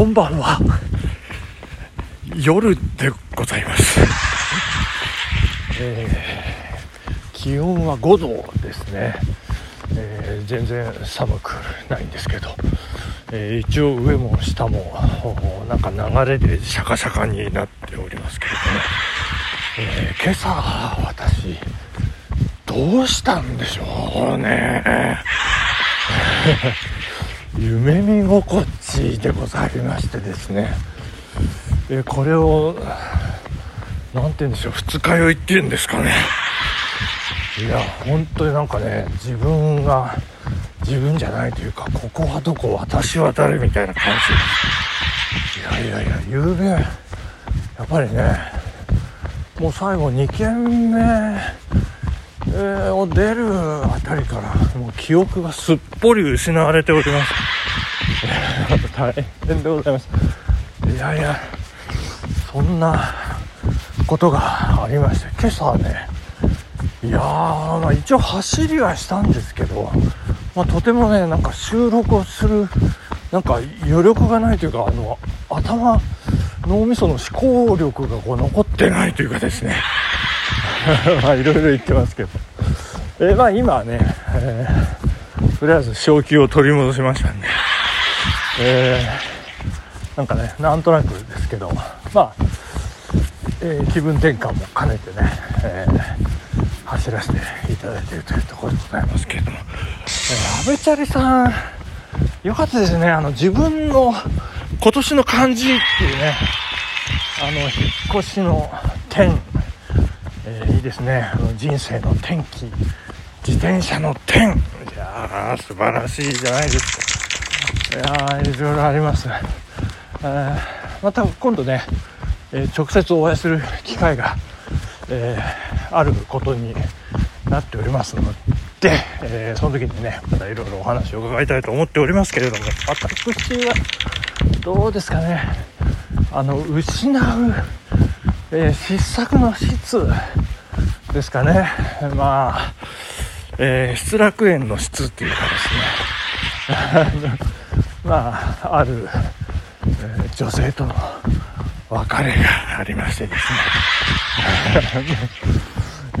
こんばんは夜でございます、えー気温は5度ですね、えー全然寒くないんですけど、えー一応上も下もなんか流れでシャカシャカになっておりますけれども、えー今朝私どうしたんでしょうね。夢見心地でございましてですね、えこれをなんて言うんでしょう。二日酔いっていうんですかね。いや本当になんかね自分が自分じゃないというかここはどこ私は誰みたいな感じ。いやいやいや夕べやっぱりねもう最後2軒目、を出るあたりからもう記憶がすっぽり失われております。え ー大変でございます。いやいやそんなことがありまして今朝はねいやー、まあ、一応走りはしたんですけど、まあ、とてもねなんか収録をするなんか余力がないというかあの頭脳みその思考力がこう残ってないというかですね。まあいろいろ言ってますけど、えまあ今はね、えーとりあえず正気を取り戻しましたんで、えーなんかねなんとなくですけど。まあ、えー気分転換も兼ねてね、えー走らせていただいているというところでございますけれども、えー、安倍チャリさんよかったですね。あの自分の今年の漢字っていうねあの引っ越しの点、えーいいですね。人生の転機。自転車の点いやー素晴らしいじゃないですか。いやーいろいろあります、えーまた今度ね、えー直接お会いする機会が、えーあることになっておりますので、えーその時にねまたいろいろお話を伺いたいと思っておりますけれども。私はどうですかね。あの失う、えー失策の質ですかね。まあ、えー失楽園の質っていうかですね。まあある、えー女性との別れがありましてですね。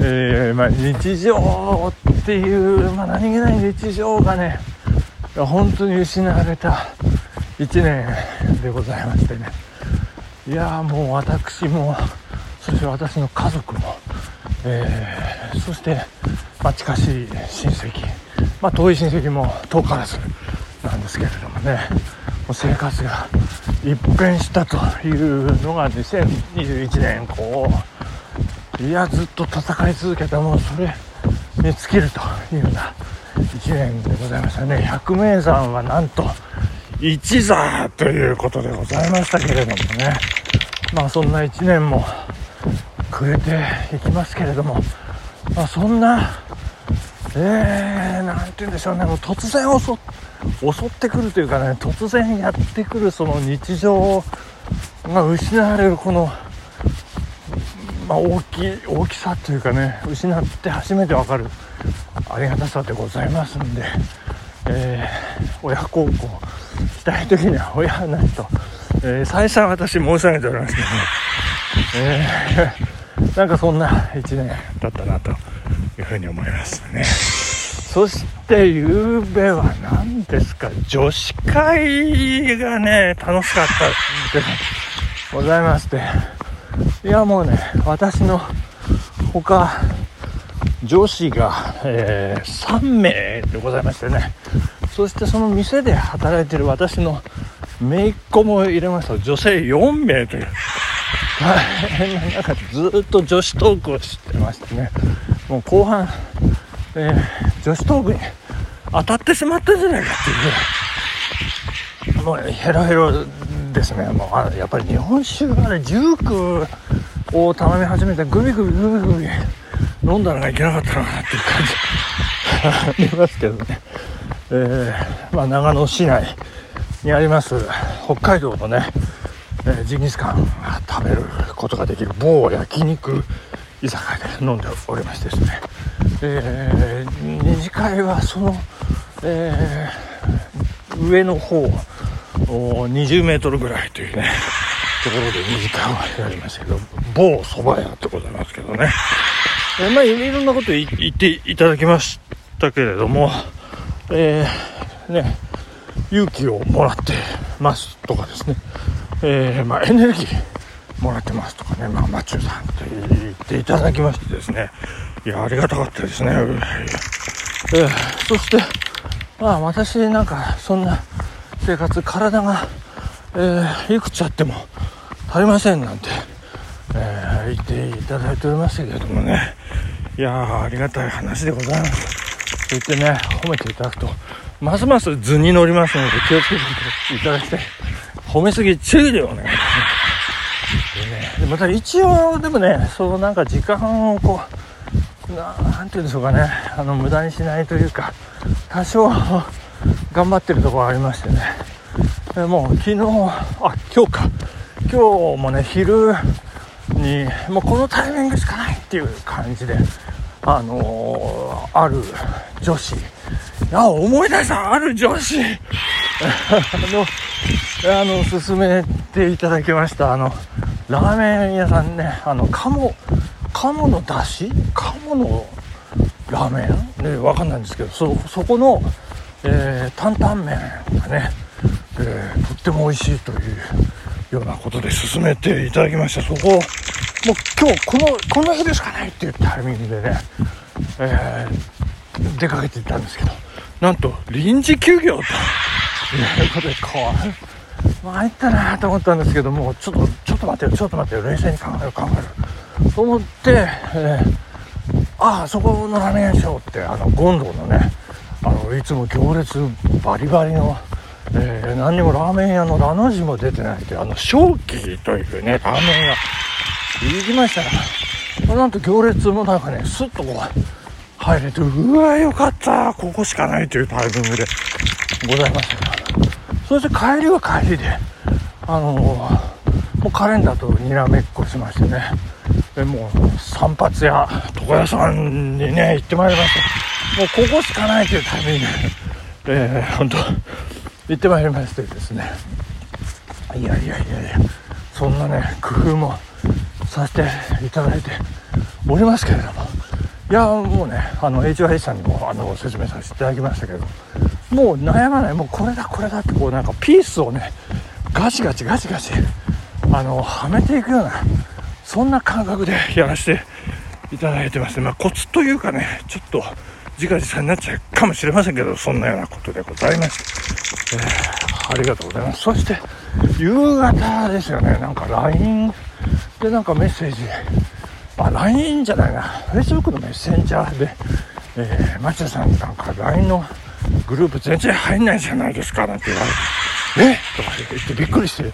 えーまあ、日常っていう、まあ、何気ない日常がね本当に失われた1年でございましてね。いやもう私もそして私の家族も、えーそして、まあ、近しい親戚、まあ、遠い親戚も遠からずなんですけれどもね。もう生活が一変したというのが2021年こういやずっと戦い続けたもうそれに尽きるというような1年でございましたね。百名山はなんと一座ということでございましたけれどもね。まあそんな1年も暮れていきますけれども、まあ、そんなえー、なんて言うんでしょうね。もう突然襲襲ってくるというかね突然やってくるその日常が失われるこのまあ、大き大きさというかね失って初めて分かるありがたさでございますんで、えー親孝行したい時には親はないと、えー再三私申し上げておりますけどね、えーなんかそんな1年だったなと。ふうに思いますね。そして夕べは何ですか？女子会がね楽しかったでございまして。いやもうね私の他女子が、えー3名でございましてね。そしてその店で働いてる私の姪っ子も入れますと女性4名という。大変な中でずっと女子トークをしてましてね。もう後半、えー女子トークに当たってしまったんじゃないかっていう。ぐらいもうヘロヘロですね。もうやっぱり日本酒がね19を頼み始めてグビグビグビグビ飲んだのがいけなかったなっていう感じありますけどね、えーまあ、長野市内にあります北海道のね、えージンギスカン食べることができる某焼肉居酒屋で飲んでおりましてですね、えー二次会はその、えー上の方20メートルぐらいというね、ところで2時間やりましたけど、某蕎麦屋ってございますけどね。えまあ、いろんなこと言っていただきましたけれども、えー、ね、勇気をもらってますとかですね、えー、まあ、エネルギーもらってますとかね、まあ、マチューさんと言っていただきましてですね、いや、ありがたかったですね。えー、そして、まあ、私なんか、そんな生活、体が、えー、いくつあっても足りませんなんて、えー、言っていただいておりましたけれどもね、いやありがたい話でございます。と言ってね、褒めていただくと、ますます図に乗りますので気をつけていただきたい。褒めすぎ注意でお願いします。で、また一応でもね、そうなんか時間をこう、ななんて言うんでしょうかね、あの無駄にしないというか、多少頑張ってるところありましてね。でもう昨日、あ、今日か。今日もね、昼に、もうこのタイミングしかないっていう感じで、あのー、ある女子、あ、思い出したある女子 あの、あの、勧めていただきました、あの、ラーメン屋さんね、あの、鴨、鴨のだし鴨のラーメン？ね、わかんないんですけど、そ、そこの、えー、担々麺がね、えー、とっても美味しいというようなことで進めていただきました。そこ、もう今日この、この日でしかないっていうタイミングでね、えー、出かけていったんですけど、なんと臨時休業ということで、こう、参ったなと思ったんですけども、ちょっと、ちょっと待ってよ、ちょっと待ってよ、冷静に考えよう、考える。と思って、えー、ああ、そこのラーメン屋しようって、あの、ゴンドウのね、あの、いつも行列バリバリの、えー、何にもラーメン屋のラの字も出てないという、あの、正気というね、ラーメン屋、行きましたら、なんと行列もなんかね、スッとこう、入れて、うわ、よかった、ここしかないというタイミングでございました、そして帰りは帰りで、あの、もうカレンダーとにらめっこしましてね、でもう散髪屋、床屋さんにね、行ってまいりました。もうここしかないというタイミングで、えー、本当行ってまいりましてですね、いやいやいやいや、そんなね、工夫もさせていただいておりますけれども、いやもうねあの HY さんにもあの説明させていただきましたけど。もう悩まない。もうこれだこれだってこうなんかピースをねガチガチガチガチあのはめていくようなそんな感覚で やらせていただいてますまあ、コツというかねちょっと自画自賛になっちゃうかもしれませんけどそんなようなことでございまして、えー、ありがとうございます。そして夕方ですよね。なんか LINE でなんかメッセージ。あ、LINE じゃないな、Facebook のメッセンジャーで、えー、町田さんなんか LINE のグループ全然入んないじゃないですか、なんて言われて、え？とか言ってびっくりして、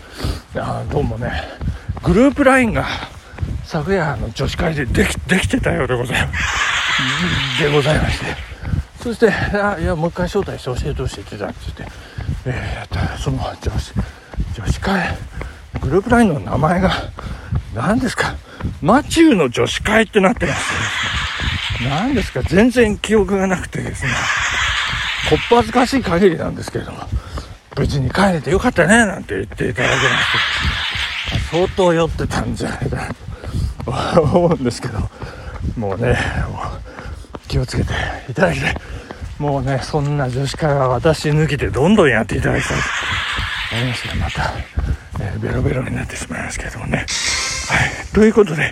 あどうもね、グループ LINE が昨夜の女子会でできできてたようでございます。でございまして。そして、あいや、もう一回招待して教えてほしいって言ってたって言って、えー、その女子、女子会、グループ LINE の名前が、何ですか？マチューの女子会ってなってますね。何ですか？全然記憶がなくてですね。こっぱずかしい限りなんですけれども、無事に帰れてよかったね、なんて言っていただけまして、相当酔ってたんじゃないかなと思うんですけど、もうね、もう気をつけていただきたい。もうね、そんな女子会は私抜きでどんどんやっていただきたいと思いますが、また、えー、ベロベロになってしまいますけれどもね。はい。ということで、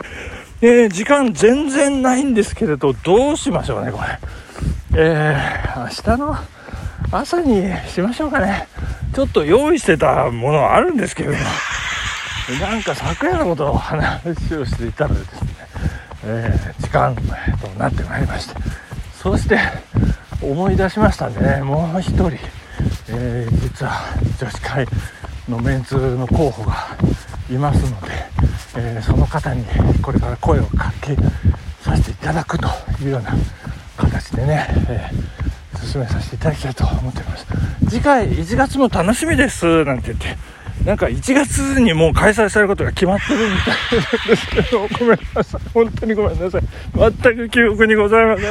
えー、時間全然ないんですけれど、どうしましょうね、これ。えー、明日の朝にしましょうかね。ちょっと用意してたものはあるんですけれども、なんか昨夜のことを話をしていたらですね、えー、時間となってまいりまして、そして思い出しましたね、もう一人、えー、実は女子会のメンツの候補がいますので、えー、その方にこれから声をかけさせていただくというような形でね、えー、進めさせていただきたいと思っております。次回1月も楽しみですなんて言って。なんか1月にもう開催されることが決まってるみたいなんですけど ごめんなさい。本当にごめんなさい。全く記憶にございません。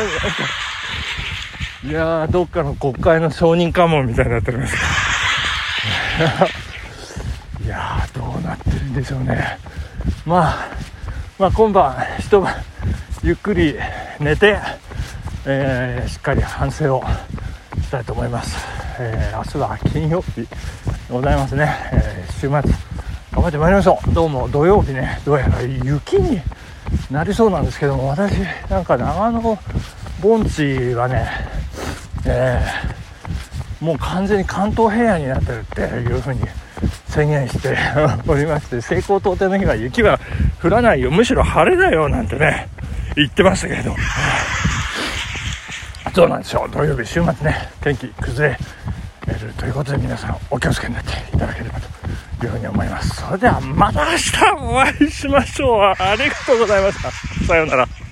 いやーどっかの国会の承認かもみたいになっております。いやーどうなってるんでしょうね。まあまあ今晩一晩ゆっくり寝て、えー、しっかり反省をしたいと思います、えー、明日は金曜日でございますね、えー、週末頑張ってまいりましょう。どうも土曜日ねどうやら雪になりそうなんですけども私なんか長野盆地はね、えー、もう完全に関東平野になってるっていうふうに宣言して おりまして西高東低の日は雪は降らないよ。むしろ晴れだよなんてね言ってましたけれどどうなんでしょう。土曜日週末ね天気崩れるということで皆さんお気をつけになっていただければというふうに思います。それではまた明日お会いしましょう。ありがとうございました。さようなら。